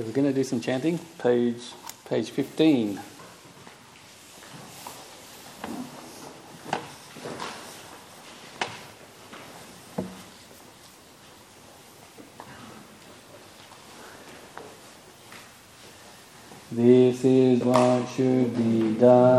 Okay, we're going to do some chanting. Page page 15. This is what should be done.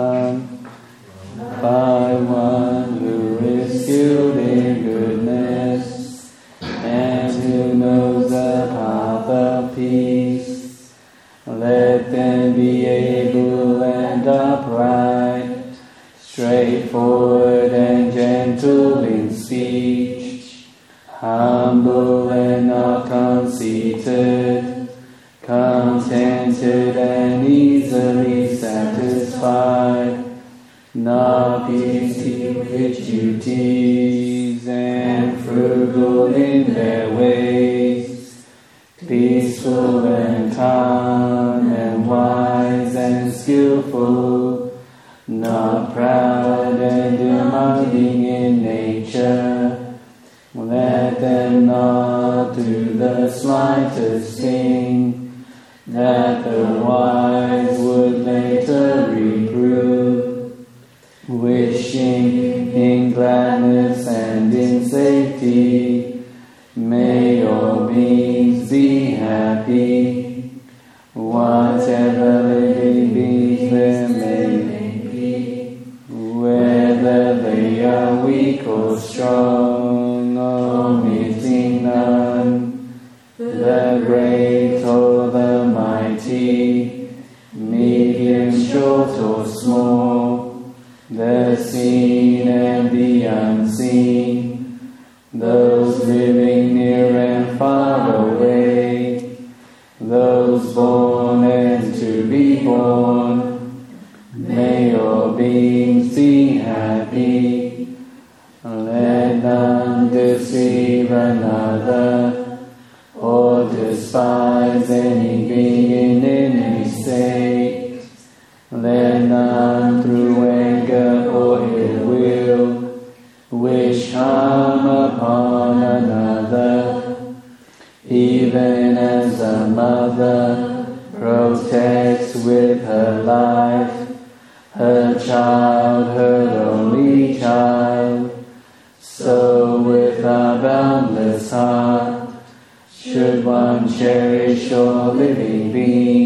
cherish all living beings.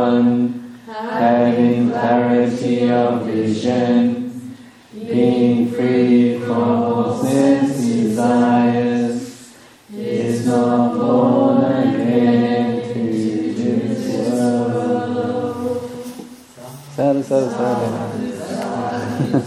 one, having clarity of vision, being free from all sense desires, is not born again to this world. Sadhu, sadhu, sadhu.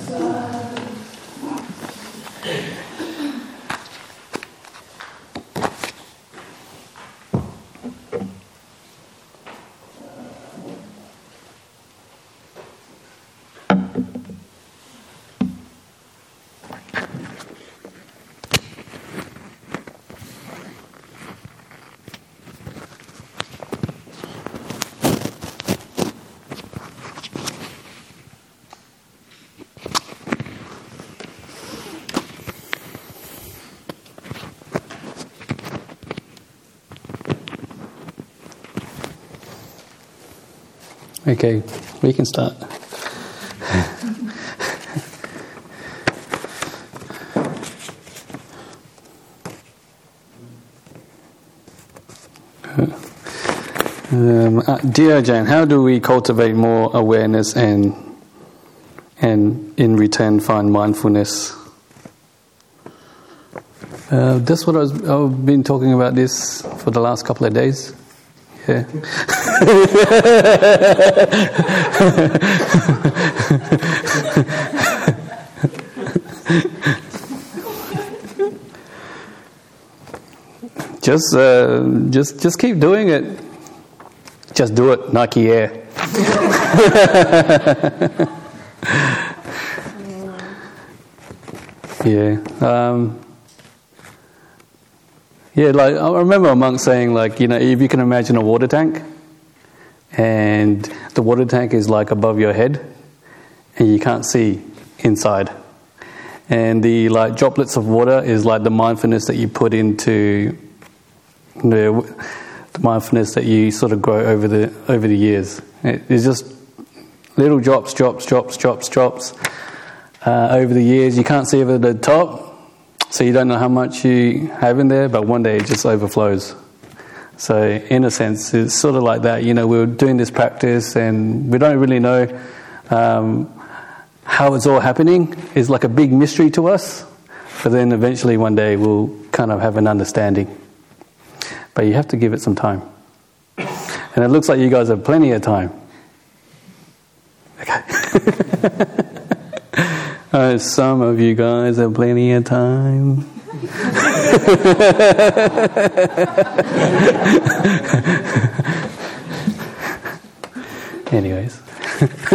Okay, we can start. um, uh, dear Ajahn, how do we cultivate more awareness and and in return find mindfulness? Uh, that's what I was, I've been talking about this for the last couple of days. Yeah. just, uh, just, just keep doing it. Just do it, Nike Air. yeah. Um, yeah, like I remember a monk saying, like, you know, if you can imagine a water tank, and the water tank is like above your head, and you can't see inside. And the like droplets of water is like the mindfulness that you put into the, mindfulness that you sort of grow over the over the years. it's just little drops, drops, drops, drops, drops uh, over the years. You can't see over the top, so you don't know how much you have in there, but one day it just overflows. So, in a sense, it's sort of like that. You know, we're doing this practice and we don't really know um, how it's all happening. It's like a big mystery to us, but then eventually one day we'll kind of have an understanding. But you have to give it some time. And it looks like you guys have plenty of time. Okay. Uh, some of you guys have plenty of time. Anyways.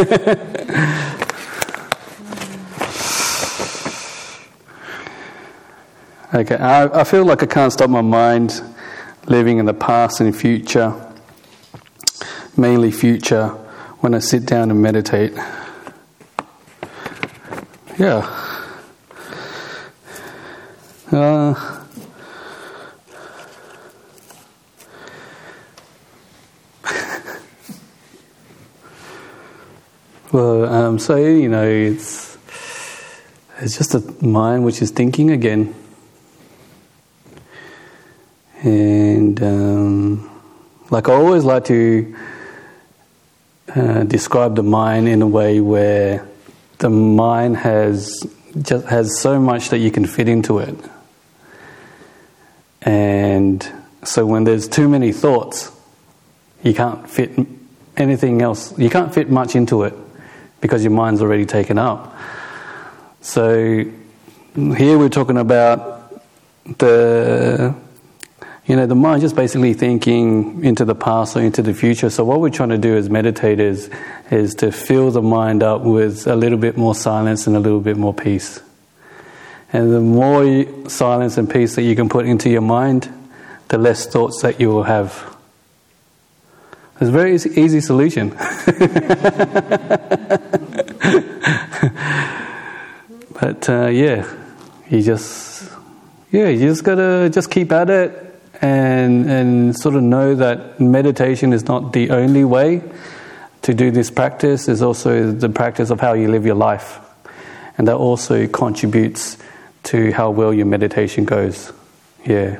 okay, I, I feel like I can't stop my mind living in the past and future, mainly future, when I sit down and meditate. Yeah. Uh, well, um, so you know, it's it's just a mind which is thinking again, and um, like I always like to uh, describe the mind in a way where the mind has just has so much that you can fit into it. And so when there's too many thoughts, you can't fit anything else. You can't fit much into it because your mind's already taken up. So here we're talking about the you know, the mind just basically thinking into the past or into the future. So what we're trying to do as meditators is to fill the mind up with a little bit more silence and a little bit more peace. And the more silence and peace that you can put into your mind, the less thoughts that you will have. It's a very easy, solution. but uh, yeah, you just yeah, you just gotta just keep at it and, and sort of know that meditation is not the only way to do this practice, is also the practice of how you live your life. And that also contributes to how well your meditation goes. Yeah.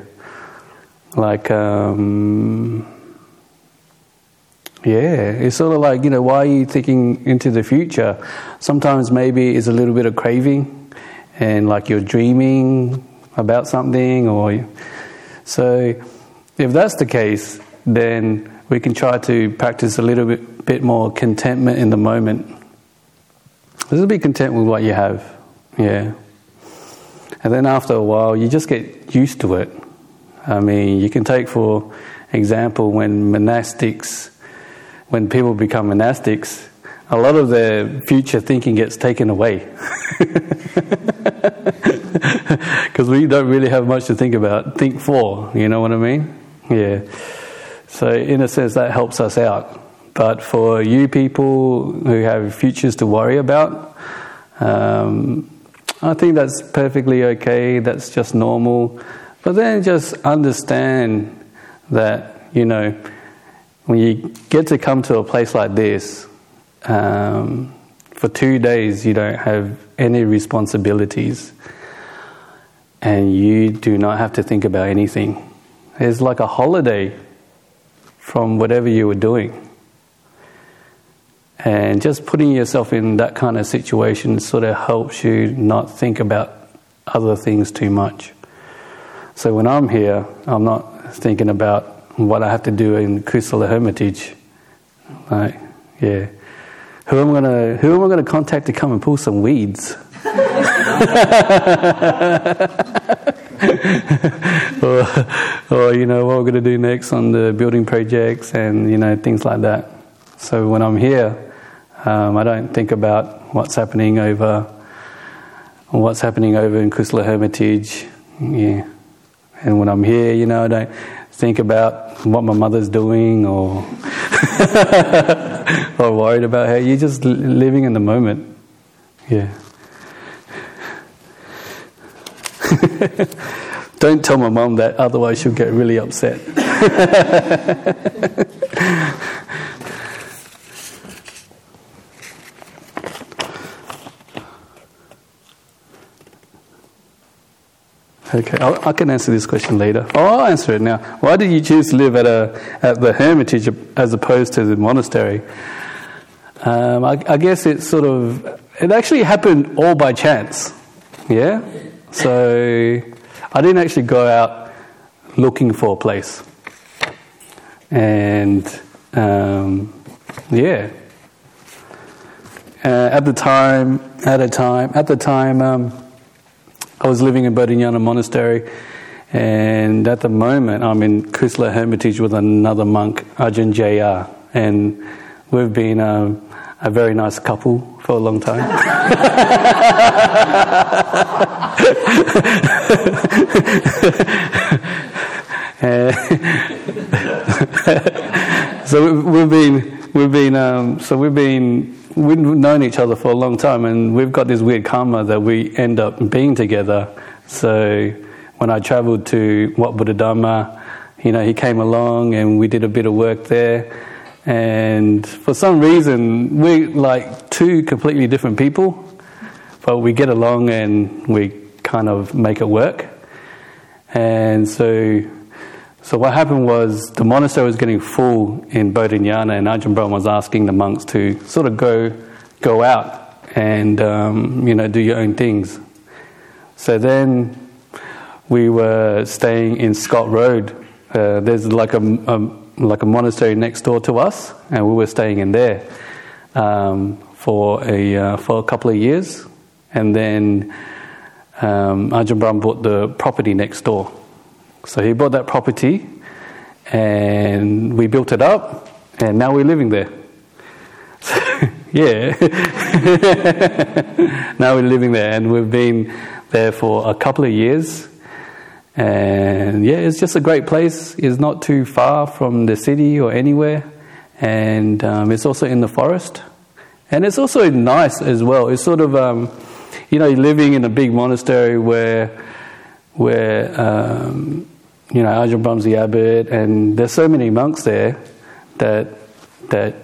Like, um, yeah, it's sort of like, you know, why are you thinking into the future? Sometimes maybe it's a little bit of craving and like you're dreaming about something or so, if that's the case, then we can try to practice a little bit, bit more contentment in the moment. Just be content with what you have, yeah. And then after a while, you just get used to it. I mean, you can take, for example, when monastics, when people become monastics, a lot of their future thinking gets taken away. Because we don't really have much to think about, think for, you know what I mean? Yeah. So, in a sense, that helps us out. But for you people who have futures to worry about, um, I think that's perfectly okay, that's just normal. But then just understand that, you know, when you get to come to a place like this, um, for two days you don't have any responsibilities and you do not have to think about anything. It's like a holiday from whatever you were doing. And just putting yourself in that kind of situation sort of helps you not think about other things too much. So when I'm here, I'm not thinking about what I have to do in Kusala Hermitage. Like, yeah. Who am I gonna who am I gonna contact to come and pull some weeds? or, or, you know, what we're going to do next on the building projects and, you know, things like that. So when I'm here, um, I don't think about what's happening over what's happening over in Kusala Hermitage. Yeah. And when I'm here, you know, I don't think about what my mother's doing or or worried about her. You're just living in the moment. Yeah. Don't tell my mom that, otherwise, she'll get really upset. Okay, I'll, i can answer this question later. Oh, I'll answer it now. Why did you choose to live at a at the hermitage as opposed to the monastery? Um, I, I, guess it sort of it actually happened all by chance. Yeah, so I didn't actually go out looking for a place. And um, yeah, uh, at the time, at a time, at the time, um, I was living in Bodhinyana Monastery, and at the moment, I'm in Kusala Hermitage with another monk, Ajahn Jr. And we've been um, a very nice couple for a long time. so we've been we've been um, so we've been we've known each other for a long time, and we've got this weird karma that we end up being together. So when I travelled to Wat Buddhadhamma, you know, he came along and we did a bit of work there and for some reason, we're like two completely different people, but we get along and we kind of make it work. And so, so what happened was the monastery was getting full in Bodhinyana, and Ajahn Brahm was asking the monks to sort of go, go out and um, you know do your own things. So then we were staying in Scott Road. Uh, there's like a, a like a monastery next door to us, and we were staying in there um, for a uh, for a couple of years, and then um, Ajahn Brahm bought the property next door. So he bought that property, and we built it up, and now we're living there. yeah, now we're living there, and we've been there for a couple of years. And yeah, it's just a great place. It's not too far from the city or anywhere. And um, it's also in the forest. And it's also nice as well. It's sort of, um, you know, living in a big monastery where, where um, you know, Ajahn Brahm's the abbot, and there's so many monks there that, that,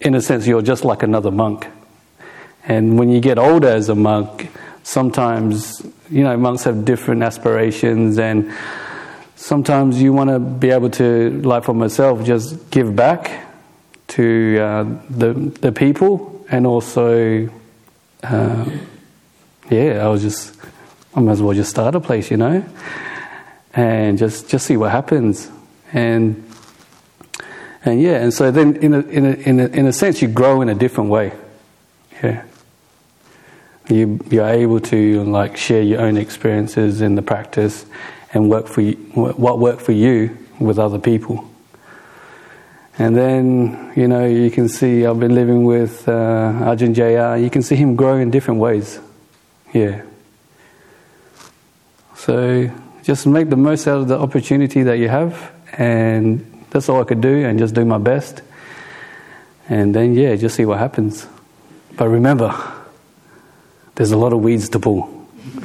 in a sense, you're just like another monk. And when you get older as a monk, sometimes, you know, monks have different aspirations, and sometimes you want to be able to, like for myself, just give back to uh, the the people, and also, uh, yeah, I was just, I might as well just start a place, you know, and just just see what happens, and and yeah, and so then in a in a in a, in a sense, you grow in a different way, yeah you you're able to like share your own experiences in the practice and work for you, what worked for you with other people. And then you know you can see I've been living with uh, Ajahn Jr. You can see him grow in different ways. Yeah. So just make the most out of the opportunity that you have, and that's all I could do, and just do my best. And then yeah, just see what happens. But remember there's a lot of weeds to pull.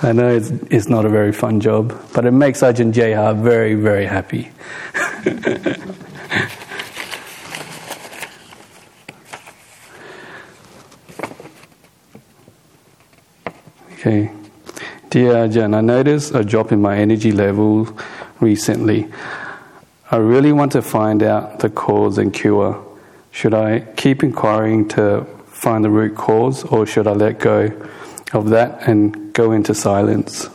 I know it's, it's not a very fun job, but it makes Ajahn Jr. very, very happy. okay. Dear Ajahn, I noticed a drop in my energy level recently. I really want to find out the cause and cure. Should I keep inquiring to find the root cause, or should I let go of that and go into silence?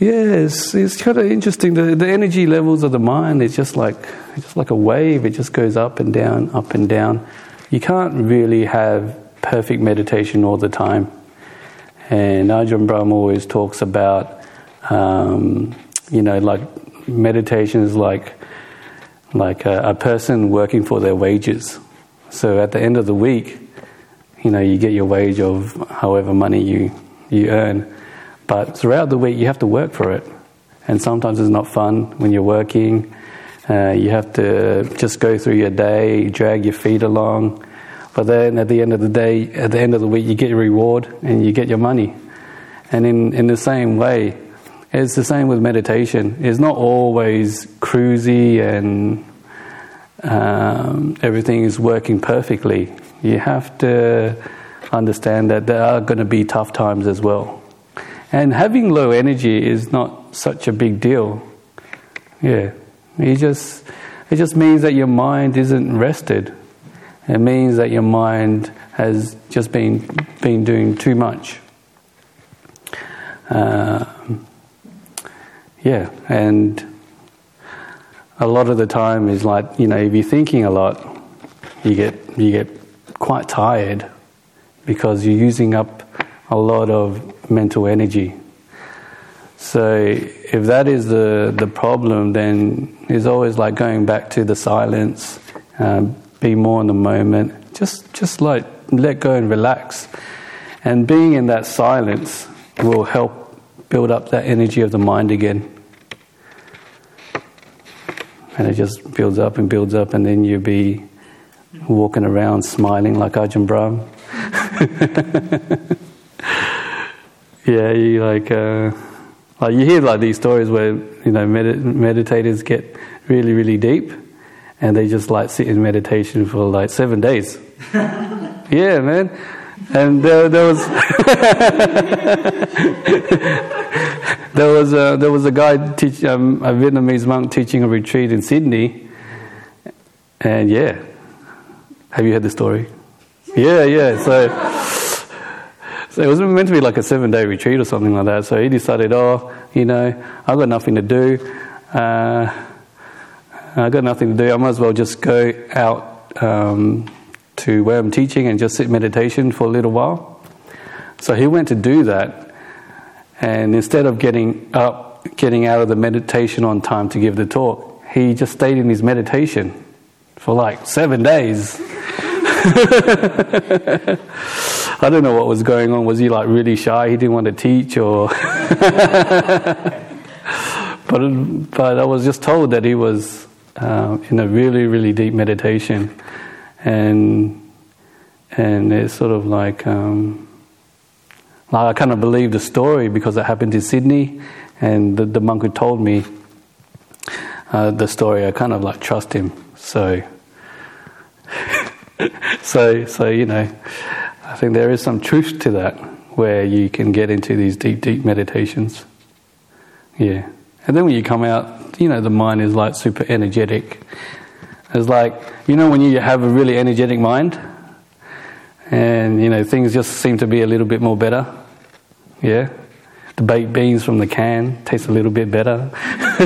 Yes, it's kind of interesting. The, the energy levels of the mind is just like just like a wave. It just goes up and down, up and down. You can't really have perfect meditation all the time. And Ajahn Brahm always talks about, um, you know, like meditation is like like a, a person working for their wages. So at the end of the week, you know, you get your wage of however money you you earn but throughout the week, you have to work for it. And sometimes it's not fun when you're working. Uh, you have to just go through your day, drag your feet along. But then at the end of the day, at the end of the week, you get your reward and you get your money. And in, in the same way, it's the same with meditation. It's not always cruisy and um, everything is working perfectly. You have to understand that there are going to be tough times as well. And having low energy is not such a big deal. Yeah. It just, it just means that your mind isn't rested. It means that your mind has just been, been doing too much. Uh, yeah, and a lot of the time is like, you know, if you're thinking a lot, you get, you get quite tired because you're using up a lot of mental energy. So if that is the, the problem, then it's always like going back to the silence, um, be more in the moment, just just like let go and relax. And being in that silence will help build up that energy of the mind again. And it just builds up and builds up, and then you'll be walking around smiling like Ajahn Brahm. Yeah, you like, uh, like you hear like these stories where you know med- meditators get really really deep, and they just like sit in meditation for like seven days. yeah, man. And there, there was there was a, there was a guy teach um, a Vietnamese monk teaching a retreat in Sydney, and yeah, have you heard the story? Yeah, yeah. So so it was meant to be like a seven day retreat or something like that. So he decided, oh, you know, I've got nothing to do. Uh, I've got nothing to do. I might as well just go out um, to where I'm teaching and just sit meditation for a little while. So he went to do that. And instead of getting up, getting out of the meditation on time to give the talk, he just stayed in his meditation for like seven days. I don't know what was going on. Was he like really shy? He didn't want to teach, or? but but I was just told that he was uh, in a really really deep meditation, and and it's sort of like. Um, like I kind of believe the story because it happened in Sydney, and the, the monk who told me uh, the story, I kind of like trust him. So, so, so you know, I think there is some truth to that, where you can get into these deep, deep meditations. Yeah. And then when you come out, you know, the mind is like super energetic. It's like, you know, when you have a really energetic mind and, you know, things just seem to be a little bit more better. Yeah. The baked beans from the can taste a little bit better.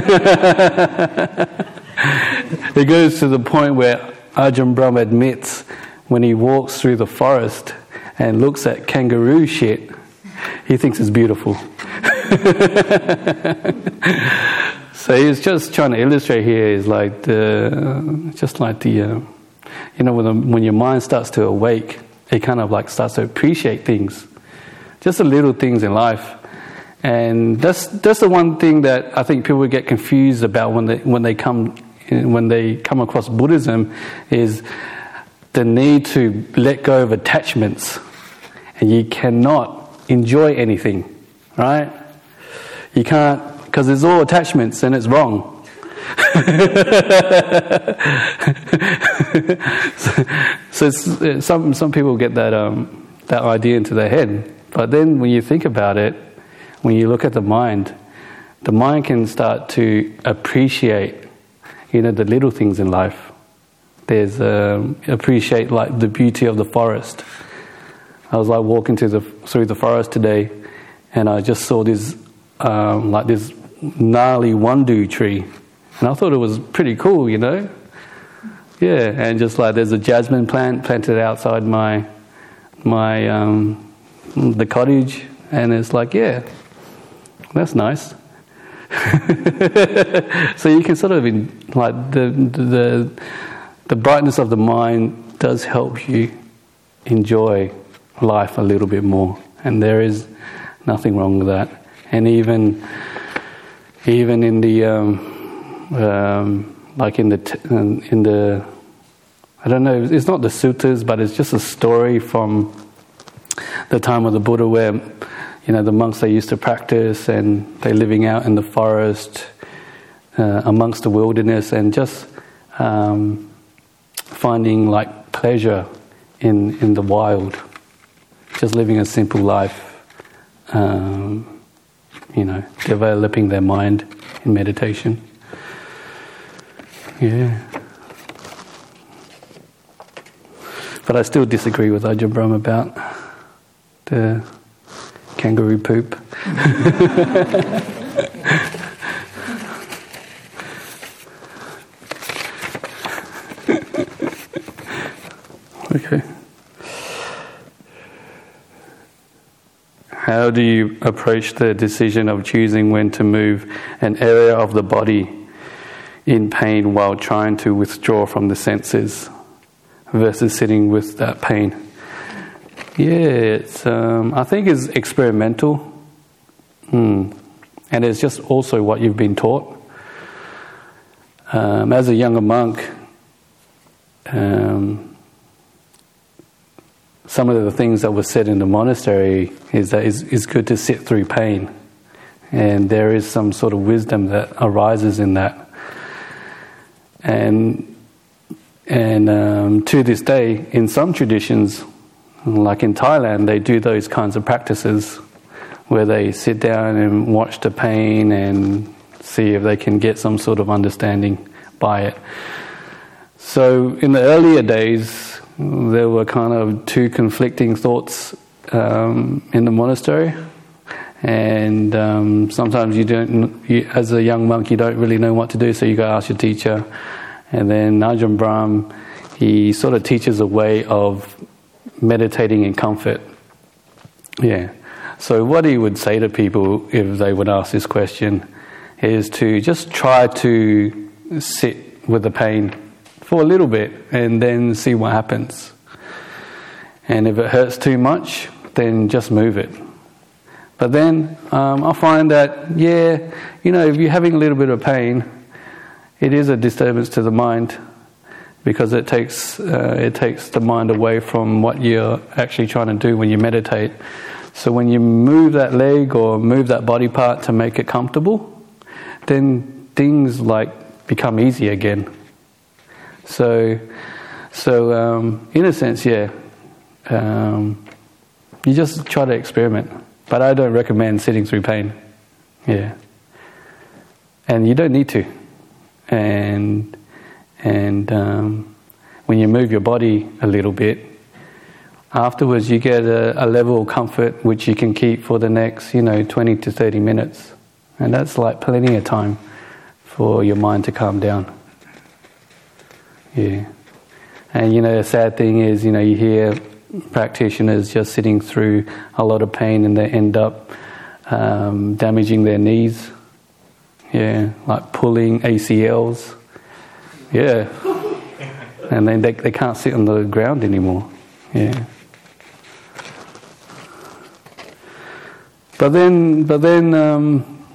it goes to the point where Ajahn Brahm admits when he walks through the forest and looks at kangaroo shit, he thinks it's beautiful. so he's just trying to illustrate here is like the, just like the, uh, you know, when, the, when your mind starts to awake, it kind of like starts to appreciate things, just the little things in life. And that's that's the one thing that I think people get confused about when they when they come when they come across Buddhism is the need to let go of attachments and you cannot enjoy anything, right? You can't, because it's all attachments and it's wrong. so, so some some people get that um, that idea into their head, but then when you think about it, when you look at the mind, the mind can start to appreciate, you know, the little things in life. There's um, appreciate like the beauty of the forest. I was like walking to the, through the forest today, and I just saw this um, like this gnarly wandoo tree, and I thought it was pretty cool, you know. Yeah, and just like there's a jasmine plant planted outside my my um, the cottage, and it's like yeah, that's nice. so you can sort of in, like the, the the brightness of the mind does help you enjoy life a little bit more, and there is nothing wrong with that. And even even in the um, um, like in the t- in the I don't know, it's not the suttas, but it's just a story from the time of the Buddha where you know the monks they used to practice and they're living out in the forest uh, amongst the wilderness and just um, finding like pleasure in in the wild, just living a simple life. Um, you know, developing their mind in meditation. Yeah. But I still disagree with Ajahn Brahm about the kangaroo poop. How do you approach the decision of choosing when to move an area of the body in pain while trying to withdraw from the senses versus sitting with that pain? Yeah, it's, um, I think it's experimental. Hmm. And it's just also what you've been taught. Um, as a younger monk, um, some of the things that were said in the monastery is that it's, it's good to sit through pain. And there is some sort of wisdom that arises in that. And, and um, to this day, in some traditions, like in Thailand, they do those kinds of practices where they sit down and watch the pain and see if they can get some sort of understanding by it. So, in the earlier days, there were kind of two conflicting thoughts um, in the monastery. And um, sometimes you don't, you, as a young monk, you don't really know what to do, so you go ask your teacher. And then Ajahn Brahm, he sort of teaches a way of meditating in comfort. Yeah. So, what he would say to people if they would ask this question is to just try to sit with the pain for a little bit and then see what happens. And if it hurts too much, then just move it. But then um, I find that, yeah, you know, if you're having a little bit of pain, it is a disturbance to the mind because it takes, uh, it takes the mind away from what you're actually trying to do when you meditate. So when you move that leg or move that body part to make it comfortable, then things like become easy again. So, so um, in a sense, yeah, um, you just try to experiment. But I don't recommend sitting through pain. Yeah, and you don't need to. And and um, when you move your body a little bit, afterwards you get a, a, level of comfort which you can keep for the next, you know, 20 to 30 minutes. And that's like plenty of time for your mind to calm down. Yeah. And you know, the sad thing is, you know, you hear practitioners just sitting through a lot of pain and they end up um, damaging their knees. Yeah, like pulling ACLs. Yeah. And then they, they can't sit on the ground anymore. Yeah. But then, but then, um,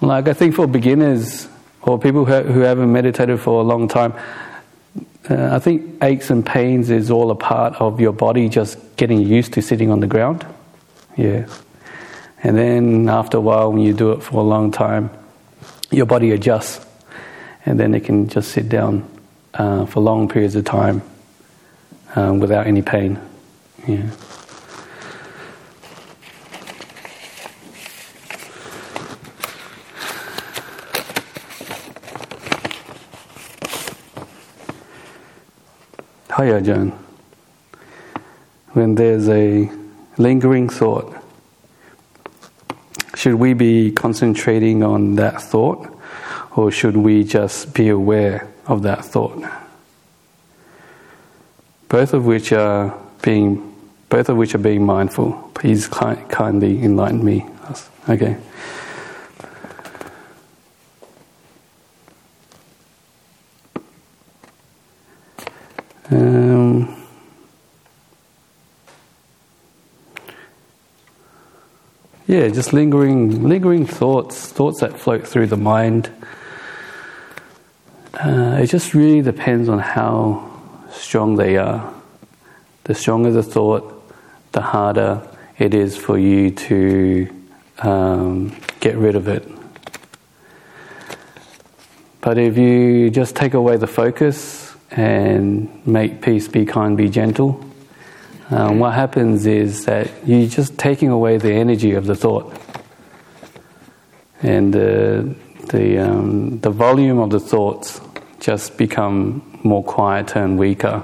like I think for beginners, or people who, who haven't meditated for a long time, uh, I think aches and pains is all a part of your body just getting used to sitting on the ground. Yeah. And then after a while, when you do it for a long time, your body adjusts. And then it can just sit down uh, for long periods of time um, without any pain. Yeah. Hi Ajahn. When there's a lingering thought, should we be concentrating on that thought or should we just be aware of that thought? Both of which are being both of which are being mindful. Please kindly enlighten me. Okay. Yeah, just lingering, lingering thoughts, thoughts that float through the mind. Uh, it just really depends on how strong they are. The stronger the thought, the harder it is for you to um, get rid of it. But if you just take away the focus and make peace, be kind, be gentle, um, what happens is that you're just taking away the energy of the thought. And the, the, um, the volume of the thoughts just become more quieter and weaker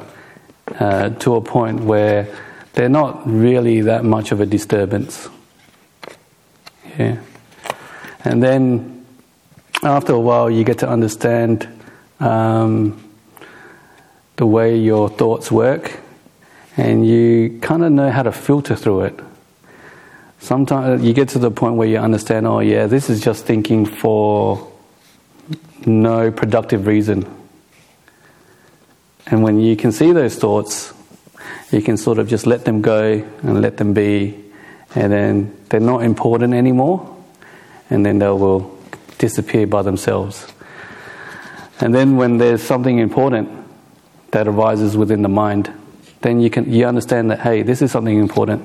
uh, to a point where they're not really that much of a disturbance. Yeah. And then after a while, you get to understand um, the way your thoughts work, and you kind of know how to filter through it. Sometimes uh, you get to the point where you understand, oh, yeah, this is just thinking for no productive reason. And when you can see those thoughts, you can sort of just let them go and let them be, and then they're not important anymore, and then they will disappear by themselves. And then when there's something important that arises within the mind, then you can you understand that hey, this is something important.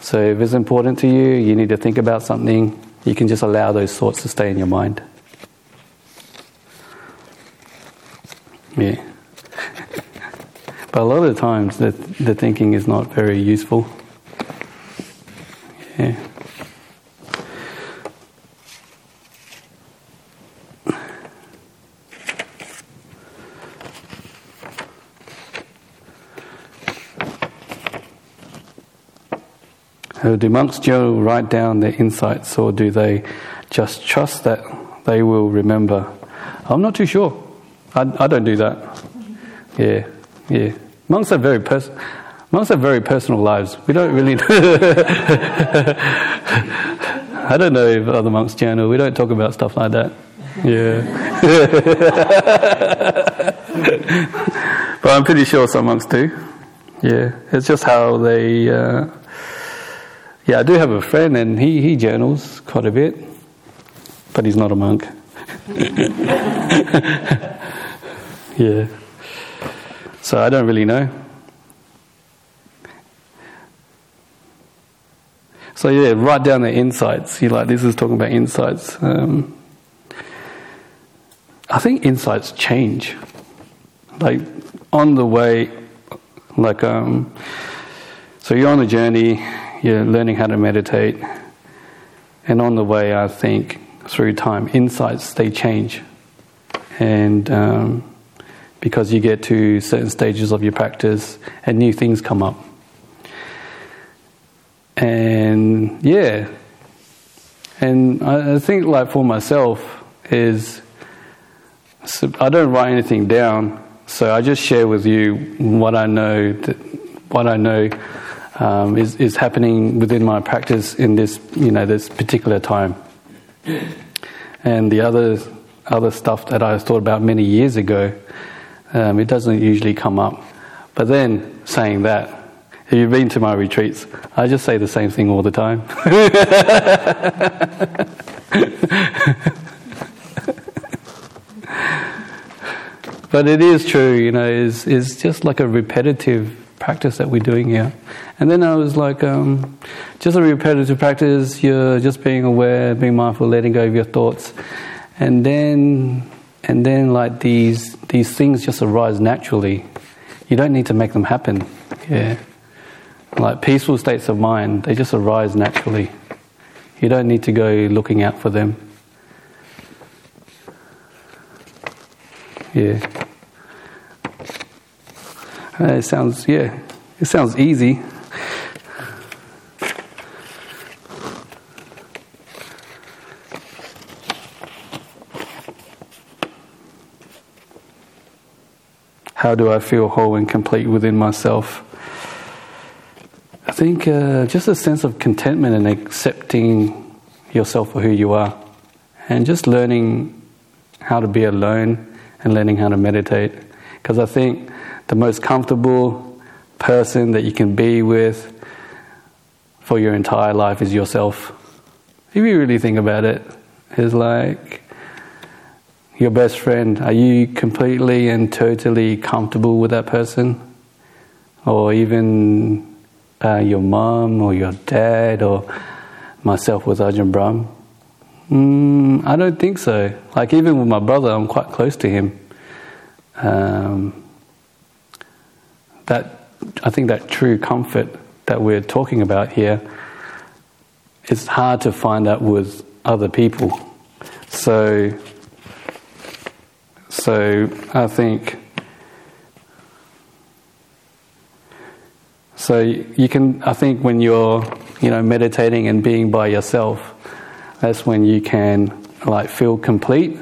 So if it's important to you, you need to think about something, you can just allow those thoughts to stay in your mind. Yeah. But a lot of the times, the, the thinking is not very useful. Yeah. Do monks generally write down their insights or do they just trust that they will remember? I'm not too sure. I, I don't do that. Yeah, yeah. Monks have very pers- monks have very personal lives. We don't really. I don't know if other monks journal. We don't talk about stuff like that. Yeah. but I'm pretty sure some monks do. Yeah, it's just how they. Uh, yeah, I do have a friend, and he he journals quite a bit, but he's not a monk. yeah. So I don't really know. So yeah, write down the insights. You like this is talking about insights. Um, I think insights change. Like on the way, like um, so you're on a journey, you're learning how to meditate, and on the way, I think through time, insights they change, and um, because you get to certain stages of your practice and new things come up. And yeah, and I think like for myself is I don't write anything down, so I just share with you what I know that what I know um, is is happening within my practice in this you know this particular time. And the other other stuff that I thought about many years ago um, it doesn't usually come up. But then, saying that, if you've been to my retreats, I just say the same thing all the time. but it is true, you know, it's, it's just like a repetitive practice that we're doing here. And then I was like, um, just a repetitive practice, you're just being aware, being mindful, letting go of your thoughts. And then and then like these these things just arise naturally. You don't need to make them happen. Yeah. Like peaceful states of mind, they just arise naturally. You don't need to go looking out for them. Yeah. Uh, it sounds, yeah, it sounds easy. How do I feel whole and complete within myself? I think uh, just a sense of contentment and accepting yourself for who you are, and just learning how to be alone and learning how to meditate. Because I think the most comfortable person that you can be with for your entire life is yourself. If you really think about it, it's like your best friend. Are you completely and totally comfortable with that person? Or even uh, your mom or your dad or myself with Ajahn Brahm? Mm, I don't think so. Like even with my brother, I'm quite close to him. Um, that I think that true comfort that we're talking about here is hard to find that with other people. So, so I think So you can, I think, when you're, you know, meditating and being by yourself, that's when you can like feel complete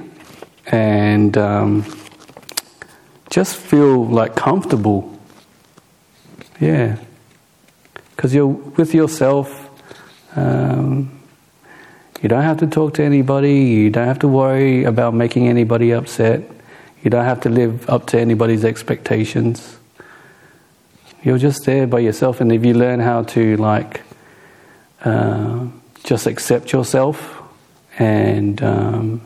and um, just feel like comfortable. Yeah, because you're with yourself. Um, you don't have to talk to anybody. You don't have to worry about making anybody upset. You don't have to live up to anybody's expectations you're just there by yourself, and if you learn how to like uh, just accept yourself and um,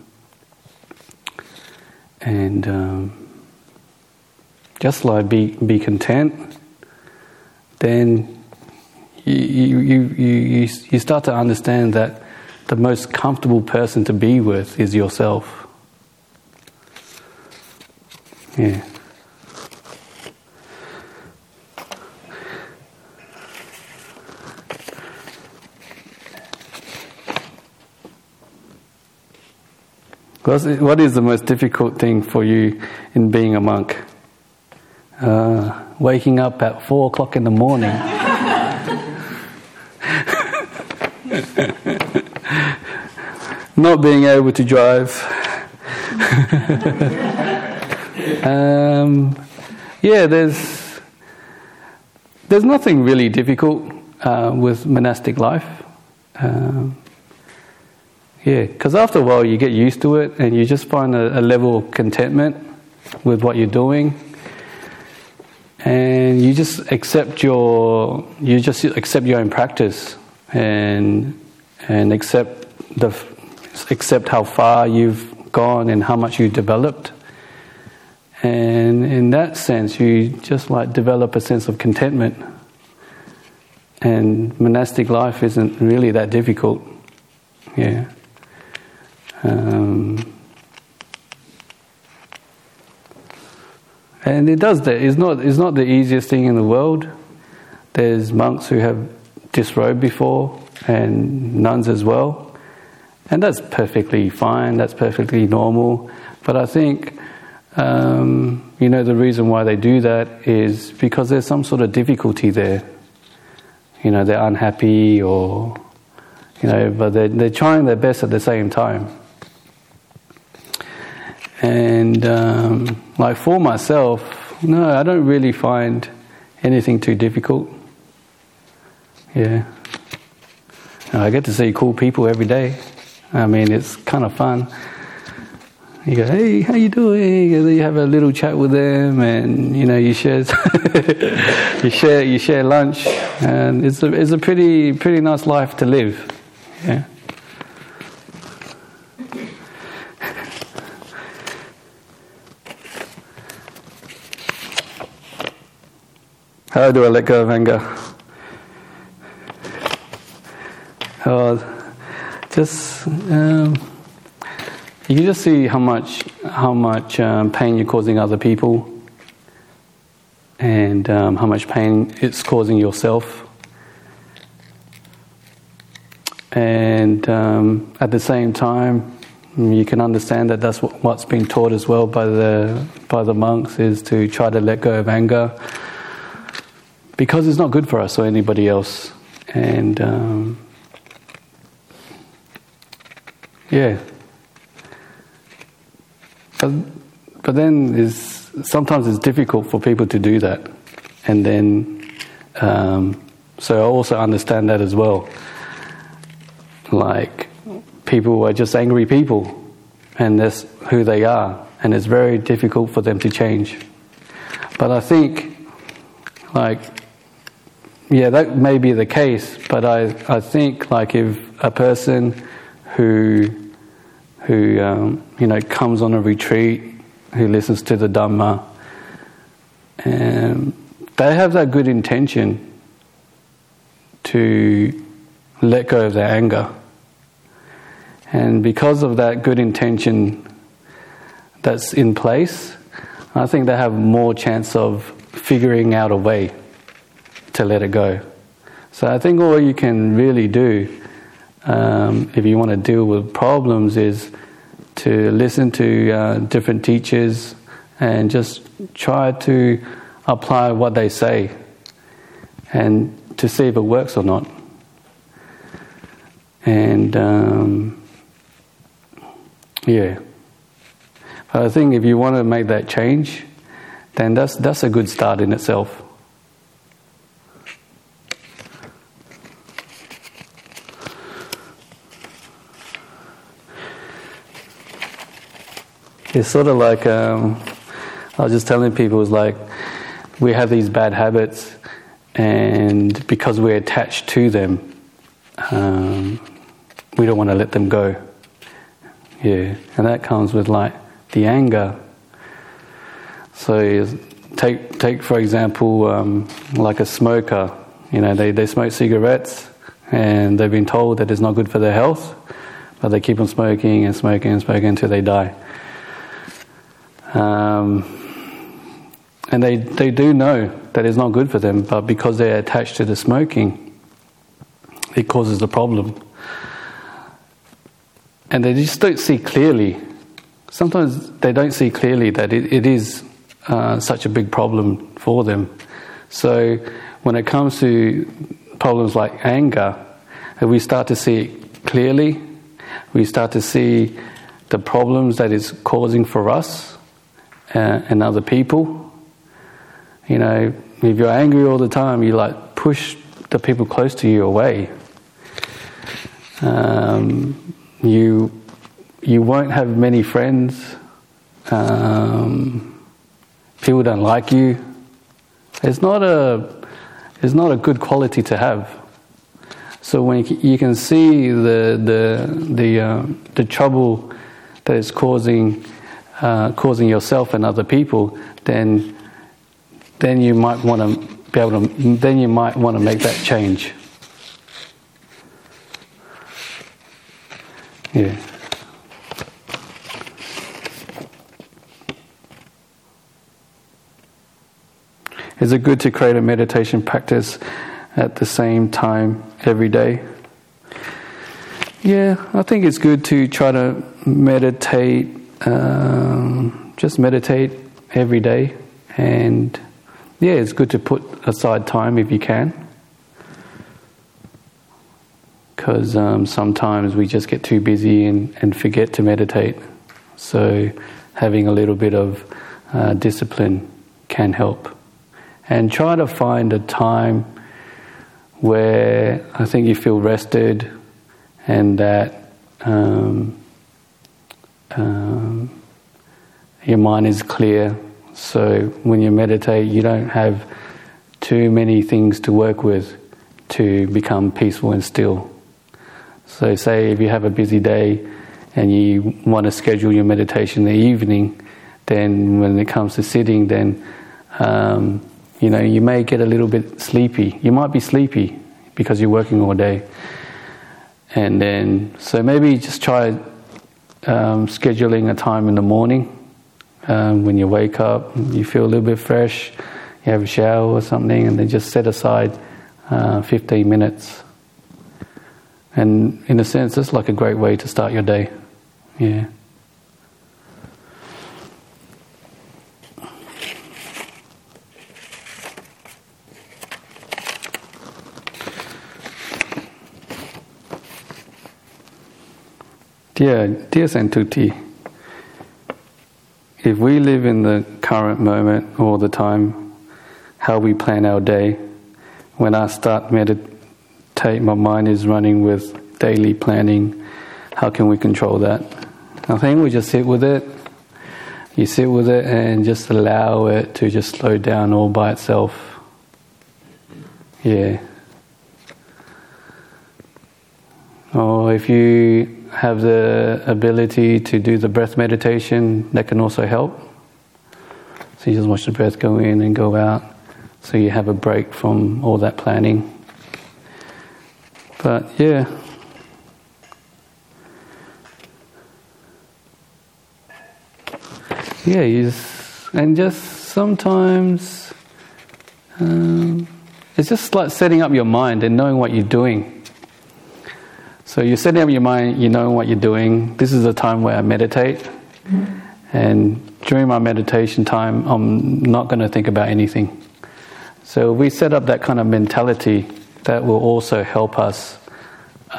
and um, just like be be content, then you you, you you start to understand that the most comfortable person to be with is yourself. Yeah. What is the most difficult thing for you in being a monk? Uh, waking up at four o'clock in the morning. Not being able to drive. um, yeah, there's there's nothing really difficult uh, with monastic life. Um, yeah, because after a while you get used to it and you just find a, a level of contentment with what you're doing and you just accept your you just accept your own practice and and accept the accept how far you've gone and how much you've developed. And in that sense you just like develop a sense of contentment. And monastic life isn't really that difficult. Yeah. Um, and it does that. It's not, it's not the easiest thing in the world. There's monks who have disrobed before, and nuns as well. And that's perfectly fine, that's perfectly normal. But I think, um, you know, the reason why they do that is because there's some sort of difficulty there. You know, they're unhappy or, you know, but they're, they're trying their best at the same time. And um, like for myself, no, I don't really find anything too difficult. Yeah. I get to see cool people every day. I mean, it's kind of fun. You go, hey, how you doing? And you have a little chat with them, and you know, you share, you share, you share lunch, and it's a, it's a pretty, pretty nice life to live. Yeah. How do I let go of anger? Oh, just um, you can just see how much how much um, pain you're causing other people, and um, how much pain it's causing yourself. And um, at the same time, you can understand that that's what, what's been taught as well by the by the monks is to try to let go of anger because it's not good for us or anybody else. And um, yeah. But, but then is sometimes it's difficult for people to do that. And then, um, so I also understand that as well. Like, people are just angry people, and that's who they are, and it's very difficult for them to change. But I think, like, yeah, that may be the case, but I, I think, like, if a person who, who um, you know, comes on a retreat, who listens to the Dhamma, and they have that good intention to let go of their anger. And because of that good intention that's in place, I think they have more chance of figuring out a way to let it go. So I think all you can really do um, if you want to deal with problems is to listen to uh, different teachers and just try to apply what they say and to see if it works or not. And um, yeah, but I think if you want to make that change, then that's that's a good start in itself. It's sort of like um, I was just telling people, it's like we have these bad habits, and because we're attached to them, um, we don't want to let them go. Yeah, and that comes with like the anger. So take take for example, um, like a smoker. You know, they, they smoke cigarettes, and they've been told that it's not good for their health, but they keep on smoking and smoking and smoking until they die. Um, and they, they do know that it's not good for them, but because they're attached to the smoking, it causes the problem. And they just don't see clearly. Sometimes they don't see clearly that it, it is uh, such a big problem for them. So when it comes to problems like anger, we start to see it clearly, we start to see the problems that it's causing for us uh, and other people you know, if you're angry all the time, you like push the people close to you away. Um, you you won't have many friends. Um, people don't like you. It's not a it's not a good quality to have. So when you can see the the the uh, the trouble that is causing uh, causing yourself and other people, then then you might want to be able to, then you might want to make that change. Yeah. Is it good to create a meditation practice at the same time every day? Yeah, I think it's good to try to meditate, um, just meditate every day and yeah, it's good to put aside time if you can. Because um, sometimes we just get too busy and, and forget to meditate. So, having a little bit of uh, discipline can help. And try to find a time where I think you feel rested and that um, um, your mind is clear so when you meditate, you don't have too many things to work with to become peaceful and still. So, say if you have a busy day and you want to schedule your meditation in the evening, then when it comes to sitting, then um, you know you may get a little bit sleepy. You might be sleepy because you're working all day, and then so maybe just try um, scheduling a time in the morning um, when you wake up, you feel a little bit fresh, you have a shower or something, and then just set aside uh, 15 minutes. And in a sense, it's like a great way to start your day. Yeah. Dear, dear Santuti, if we live in the current moment all the time, how we plan our day, when I start meditate, my mind is running with daily planning. How can we control that? I think we just sit with it. You sit with it and just allow it to just slow down all by itself. Yeah. Or if you have the ability to do the breath meditation, that can also help. So you just watch the breath go in and go out. So you have a break from all that planning. But yeah. Yeah, just, and just sometimes um, it's just like setting up your mind and knowing what you're doing. So you're setting up your mind, you know what you're doing. This is the time where I meditate. And during my meditation time, I'm not going to think about anything. So we set up that kind of mentality that will also help us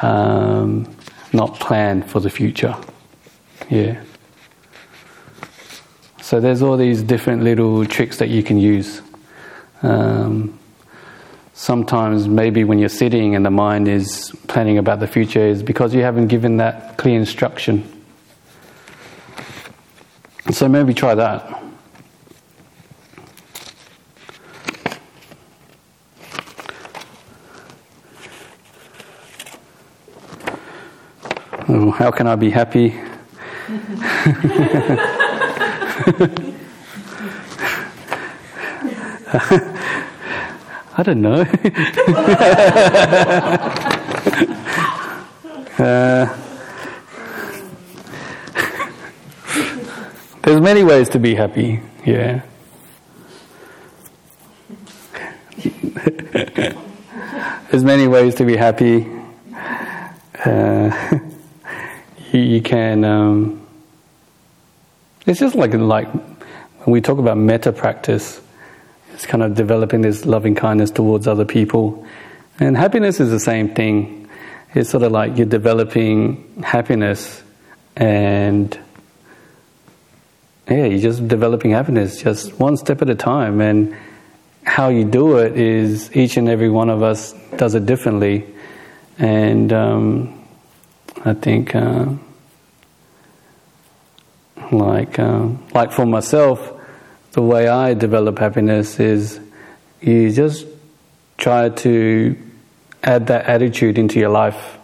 um, not plan for the future. Yeah. So there's all these different little tricks that you can use. Um, sometimes maybe when you're sitting and the mind is planning about the future is because you haven't given that clear instruction. So maybe try that. Oh, how can I be happy? I don't know. uh, there's many ways to be happy. Yeah. there's many ways to be happy. Uh, you, you, can. Um, it's just like like when we talk about metta practice it's kind of developing this loving kindness towards other people. And happiness is the same thing. It's sort of like you're developing happiness and yeah, you're just developing happiness just one step at a time. And how you do it is each and every one of us does it differently. And um, I think, uh, like, uh, like for myself, the way I develop happiness is you just try to add that attitude into your life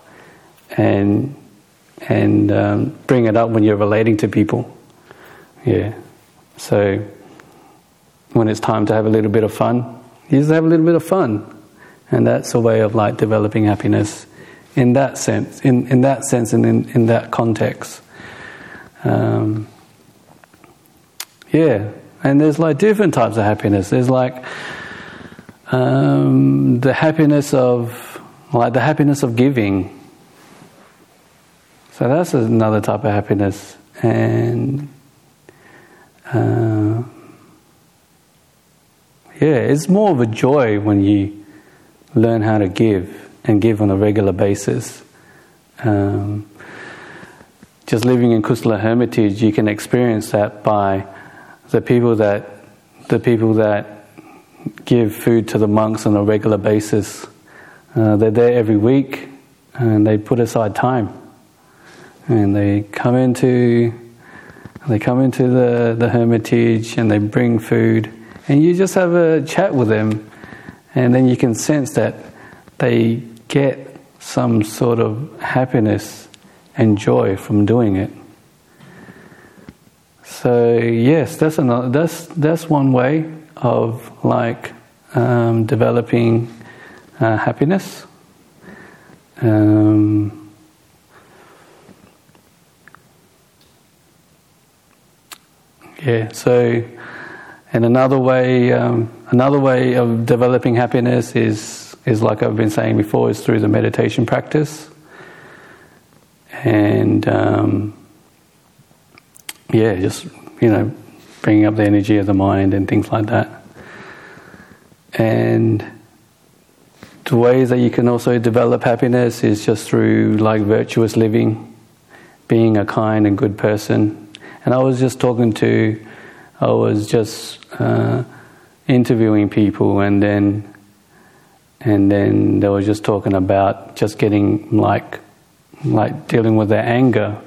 and and um, bring it up when you're relating to people. Yeah. So when it's time to have a little bit of fun, you just have a little bit of fun. And that's a way of like developing happiness in that sense, in, in that sense and in, in that context. Um, yeah, and there's like different types of happiness. There's like um, the happiness of, like the happiness of giving. So that's another type of happiness. And uh, yeah, it's more of a joy when you learn how to give and give on a regular basis. Um, just living in Kusala Hermitage, you can experience that by the people that the people that give food to the monks on a regular basis. Uh, they're there every week, and they put aside time, and they come into they come into the, the hermitage and they bring food, and you just have a chat with them, and then you can sense that they get some sort of happiness and joy from doing it. So yes, that's another, that's that's one way of like um, developing uh, happiness. Um, yeah. So, and another way, um, another way of developing happiness is is like I've been saying before, is through the meditation practice, and um, yeah, just you know, bringing up the energy of the mind and things like that. And the ways that you can also develop happiness is just through like virtuous living being a kind and good person. And I was just talking to, I was just uh, interviewing people, and then and then they were just talking about just getting like like dealing with their anger,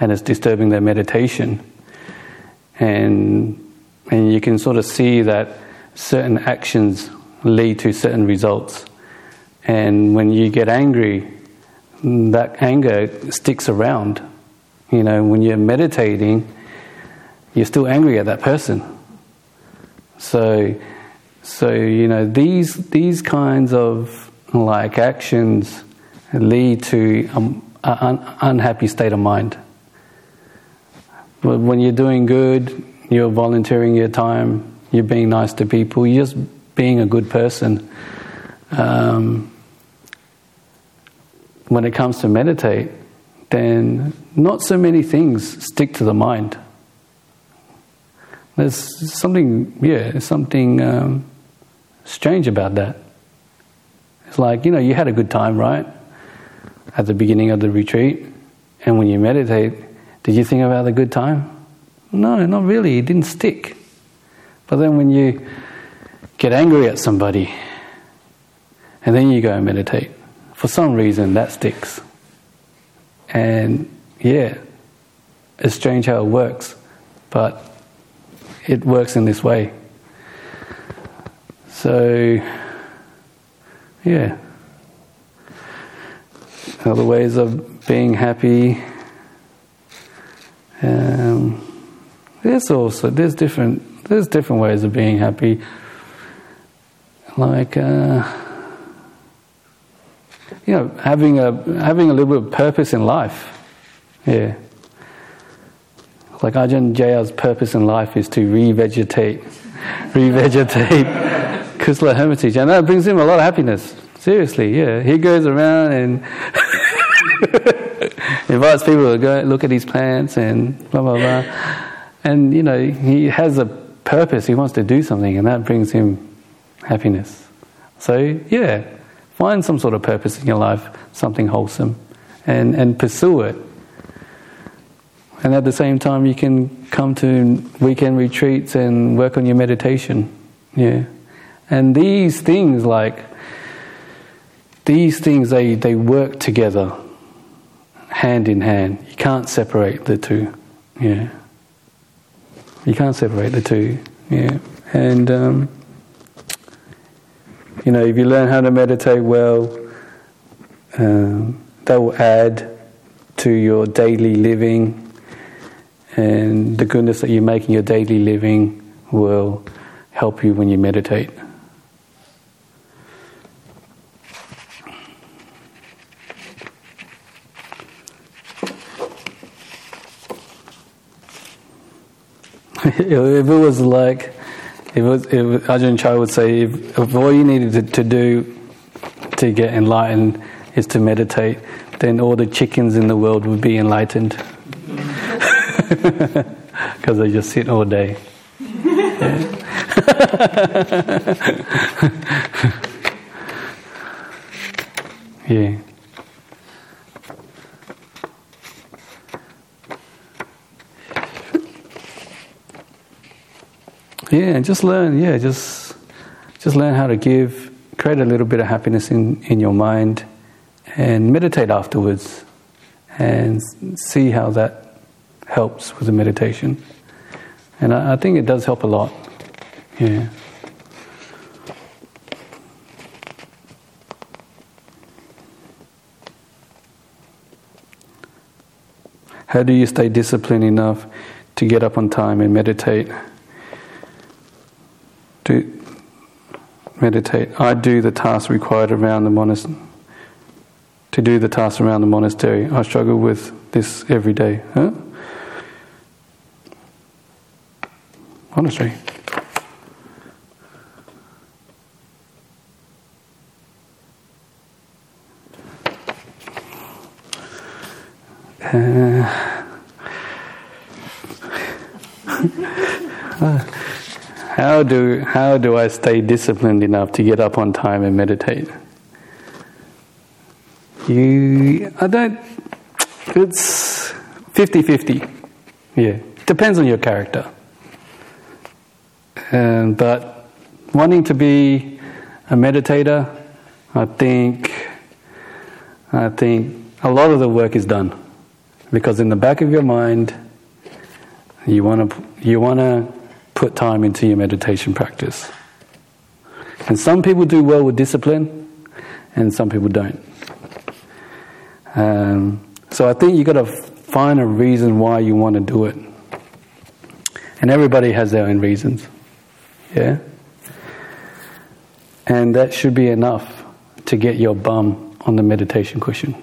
and it's disturbing their meditation, and and you can sort of see that certain actions lead to certain results, and when you get angry, that anger sticks around. You know, when you're meditating, you're still angry at that person. So, so you know these these kinds of like actions lead to um, an un- unhappy state of mind. But when you're doing good, you're volunteering your time, you're being nice to people, you're just being a good person. Um, when it comes to meditate, then not so many things stick to the mind. There's something, yeah, there's something um, strange about that. It's like, you know, you had a good time, right? At the beginning of the retreat. And when you meditate, did you think about the good time? No, not really. It didn't stick. But then when you get angry at somebody, and then you go and meditate, for some reason that sticks. And yeah, it's strange how it works, but it works in this way. So, yeah. Other ways of being happy. Um, there's also there's different there's different ways of being happy. Like. Uh, you know, having a having a little bit of purpose in life. Yeah. Like Ajahn Jayar's purpose in life is to revegetate, revegetate Kusala Hermitage, and that brings him a lot of happiness. Seriously, yeah. He goes around and invites people to go look at his plants and blah blah blah. And you know, he has a purpose. He wants to do something, and that brings him happiness. So yeah, Find some sort of purpose in your life, something wholesome, and, and pursue it. And at the same time, you can come to weekend retreats and work on your meditation. Yeah. And these things, like, these things, they, they work together, hand in hand. You can't separate the two. Yeah. You can't separate the two. Yeah. And, um, you know, if you learn how to meditate well, um, that will add to your daily living, and the goodness that you make in your daily living will help you when you meditate. if it was like if, was, if Ajahn Chah would say, if, if all you needed to, to do to get enlightened is to meditate, then all the chickens in the world would be enlightened. Because they just sit all day. Yeah. yeah. Yeah, and just learn. Yeah, just just learn how to give. Create a little bit of happiness in, in your mind, and meditate afterwards, and see how that helps with the meditation. And I, I think it does help a lot. Yeah. How do you stay disciplined enough to get up on time and meditate? To meditate. I do the tasks required around the monastery. To do the tasks around the monastery, I struggle with this every day. Huh? Monastery. Uh, uh, how do, how do I stay disciplined enough to get up on time and meditate? You, I don't, it's, 50 50. Yeah. Depends on your character. And, but wanting to be a meditator, I think, I think a lot of the work is done because in the back of your mind, you want to you want to put time into your meditation practice. And some people do well with discipline, and some people don't. Um, so I think you've got to find a reason why you want to do it. And everybody has their own reasons. Yeah? And that should be enough to get your bum on the meditation cushion.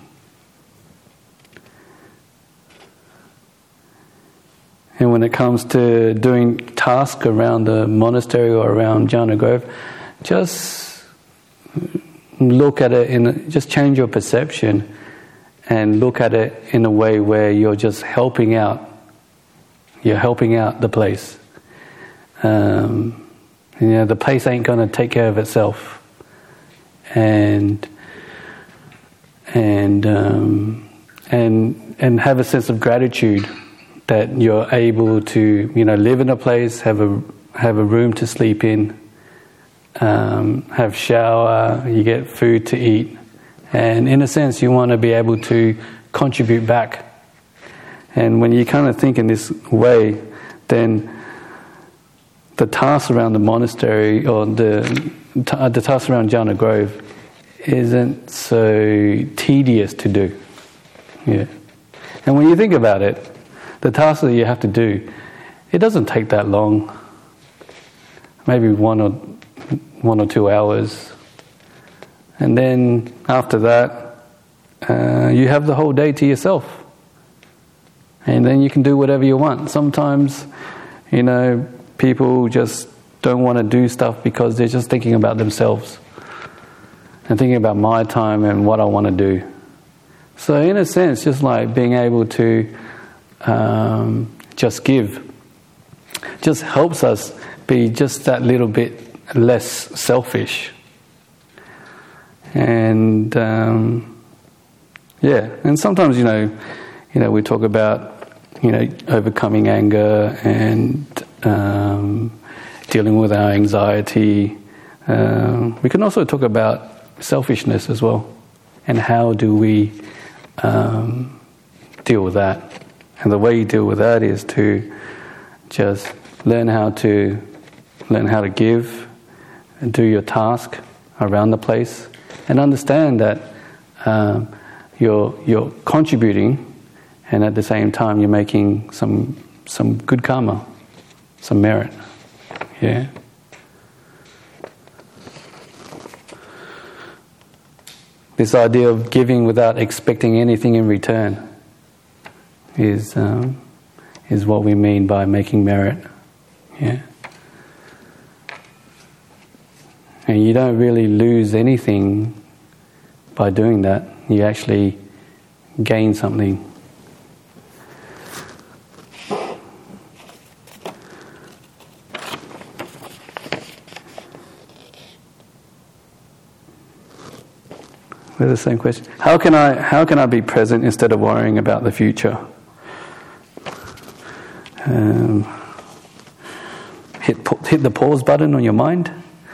And when it comes to doing tasks around the monastery or around Jhana Grove, just look at it in just change your perception and look at it in a way where you're just helping out. You're helping out the place. Um, you know, the place ain't going to take care of itself, and and um, and and have a sense of gratitude that you're able to you know live in a place, have a have a room to sleep in, um, have shower, you get food to eat, and in a sense, you want to be able to contribute back. And when you kind of think in this way, then the task around the monastery or the the tasks around Jhana Grove isn't so tedious to do. Yeah. And when you think about it, the tasks that you have to do, it doesn't take that long. Maybe one or one or two hours, and then after that, uh, you have the whole day to yourself, and then you can do whatever you want. Sometimes, you know, people just don't want to do stuff because they're just thinking about themselves and thinking about my time and what I want to do. So, in a sense, just like being able to um, just give just helps us be just that little bit less selfish. And um, yeah, and sometimes you know, you know, we talk about you know overcoming anger and um, dealing with our anxiety. Um, we can also talk about selfishness as well, and how do we um, deal with that? And the way you deal with that is to just learn how to learn how to give and do your task around the place, and understand that um, you're you're contributing, and at the same time you're making some some good karma, some merit. Yeah. This idea of giving without expecting anything in return is um, is what we mean by making merit. Yeah. And you don't really lose anything by doing that. You actually gain something. With the same question. How can I how can I be present instead of worrying about the future? Um, hit the pause button on your mind.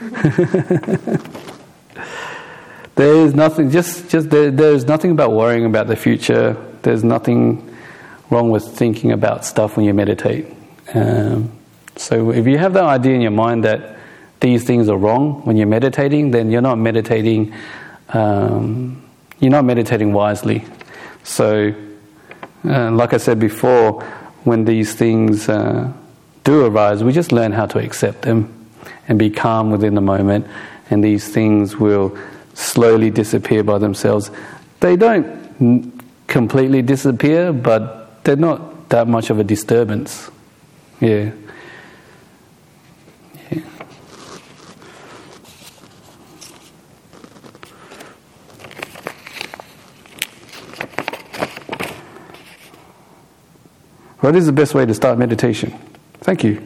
there's nothing. Just just there, there's nothing about worrying about the future. There's nothing wrong with thinking about stuff when you meditate. Um, so if you have that idea in your mind that these things are wrong when you're meditating, then you're not meditating um, you're not meditating wisely. So, uh, like I said before, when these things uh, do arise, we just learn how to accept them and be calm within the moment, and these things will slowly disappear by themselves. They don't completely disappear, but they're not that much of a disturbance. Yeah. What is the best way to start meditation? Thank you.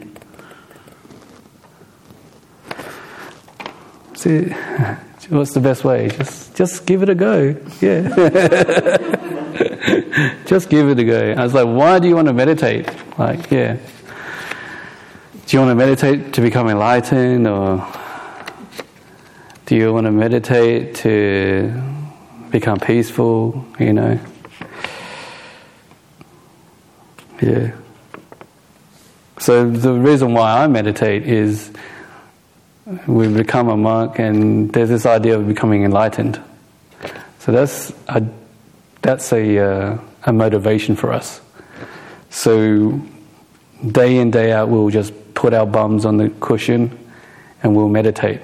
See, what's the best way? Just, just give it a go. Yeah. just give it a go. I was like, why do you want to meditate? Like, yeah. Do you want to meditate to become enlightened or do you want to meditate to become peaceful, you know? Yeah. So the reason why I meditate is we become a monk and there's this idea of becoming enlightened. So that's a, that's a, uh, a motivation for us. So day in, day out, we'll just put our bums on the cushion and we'll meditate.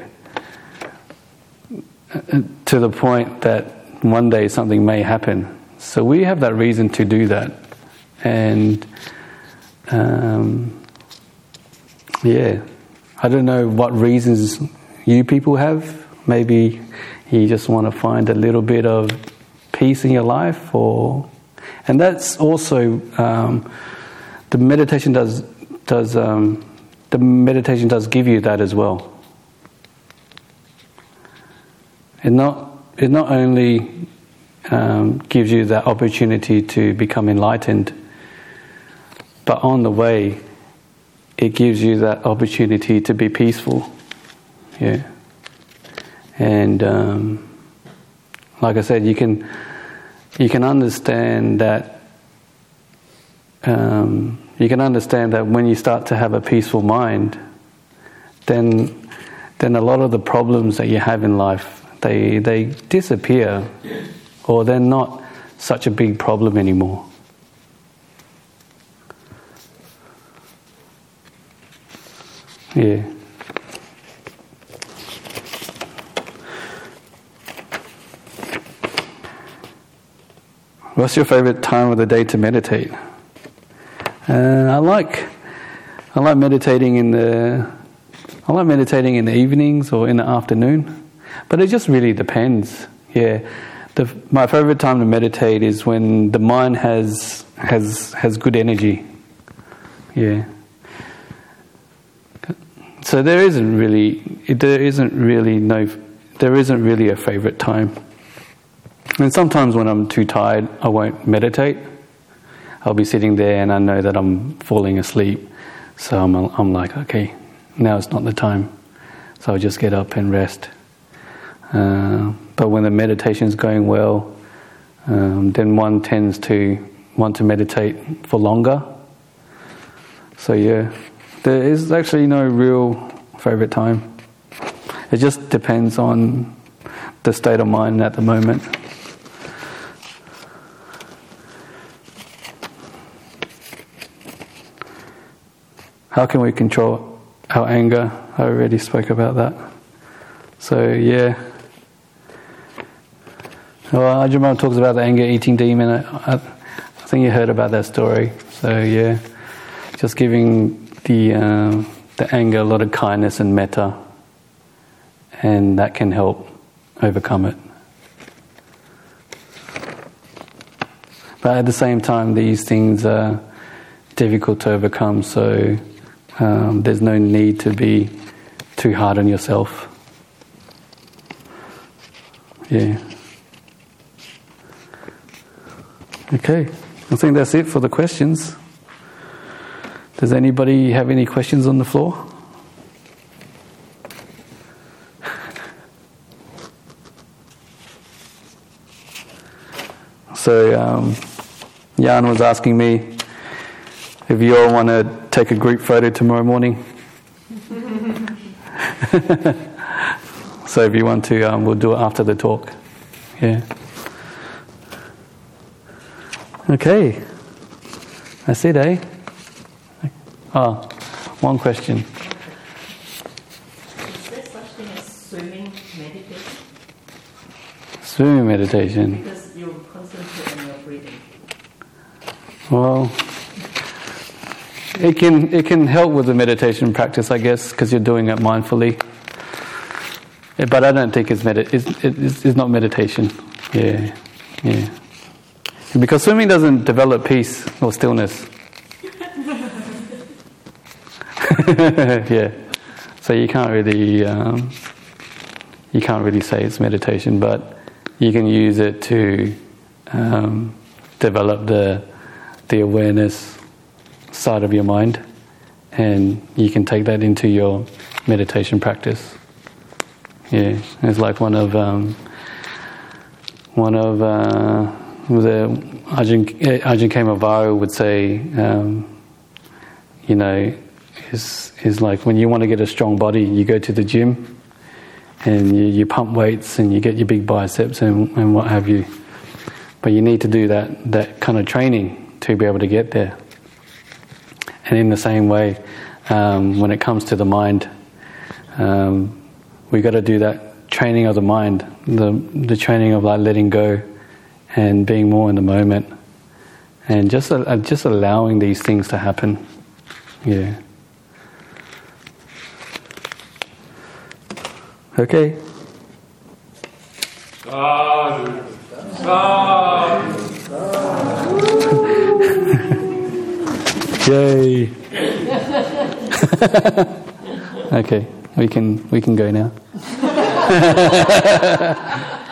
Uh, to the point that one day something may happen. So we have that reason to do that. And um, yeah, I don't know what reasons you people have. Maybe you just want to find a little bit of peace in your life, or and that's also um, the meditation does does um, the meditation does give you that as well. It not it not only um, gives you that opportunity to become enlightened, but on the way it gives you that opportunity to be peaceful. Yeah. And um, like I said, you can you can understand that um, you can understand that when you start to have a peaceful mind, then then a lot of the problems that you have in life they they disappear, or they're not such a big problem anymore. Yeah. What's your favorite time of the day to meditate? Uh, I like I like meditating in the I like meditating in the evenings or in the afternoon, but it just really depends. Yeah, the, my favorite time to meditate is when the mind has has has good energy. Yeah, so there isn't really, there isn't really no, there isn't really a favorite time. And sometimes when I'm too tired, I won't meditate. I'll be sitting there and I know that I'm falling asleep. So I'm, I'm like, okay, now it's not the time. So I'll just get up and rest. Uh, but when the meditation is going well, um, then one tends to want to meditate for longer. So yeah, there is actually no real favorite time. It just depends on the state of mind at the moment. How can we control our anger? I already spoke about that. So, yeah. Well, Ajahn talks about the anger eating demon. I, I, I think you heard about that story. So, yeah. Just giving the, uh, the anger, a lot of kindness and metta, and that can help overcome it. But at the same time, these things are difficult to overcome, so um, there's no need to be too hard on yourself. Yeah. Okay, I think that's it for the questions. Does anybody have any questions on the floor? So, um, Jan was asking me if you all want to take a group photo tomorrow morning. so, if you want to, um, we'll do it after the talk. Yeah. Okay. That's it, eh? Ah, one question. Is there such thing as swimming meditation? Swimming meditation. Because you concentrate on your breathing. Well, it can it can help with the meditation practice, I guess, because you're doing it mindfully. But I don't think it's med- it's, it's, it's not meditation. Yeah, yeah. Because swimming doesn't develop peace or stillness. yeah. So you can't really um, you can't really say it's meditation, but you can use it to um, develop the the awareness side of your mind, and you can take that into your meditation practice. Yeah, it's like one of um, one of uh, the Ajahn, Ajahn Khemavara would say, um, you know, is is like when you want to get a strong body, you go to the gym and you, you pump weights and you get your big biceps and, and what have you. But you need to do that that kind of training to be able to get there. And in the same way, um, when it comes to the mind, um, we got to do that training of the mind, the the training of like letting go and being more in the moment, and just uh, just allowing these things to happen. Yeah. Okay. Sadhu. Sadhu. Yay. okay, we can we can go now.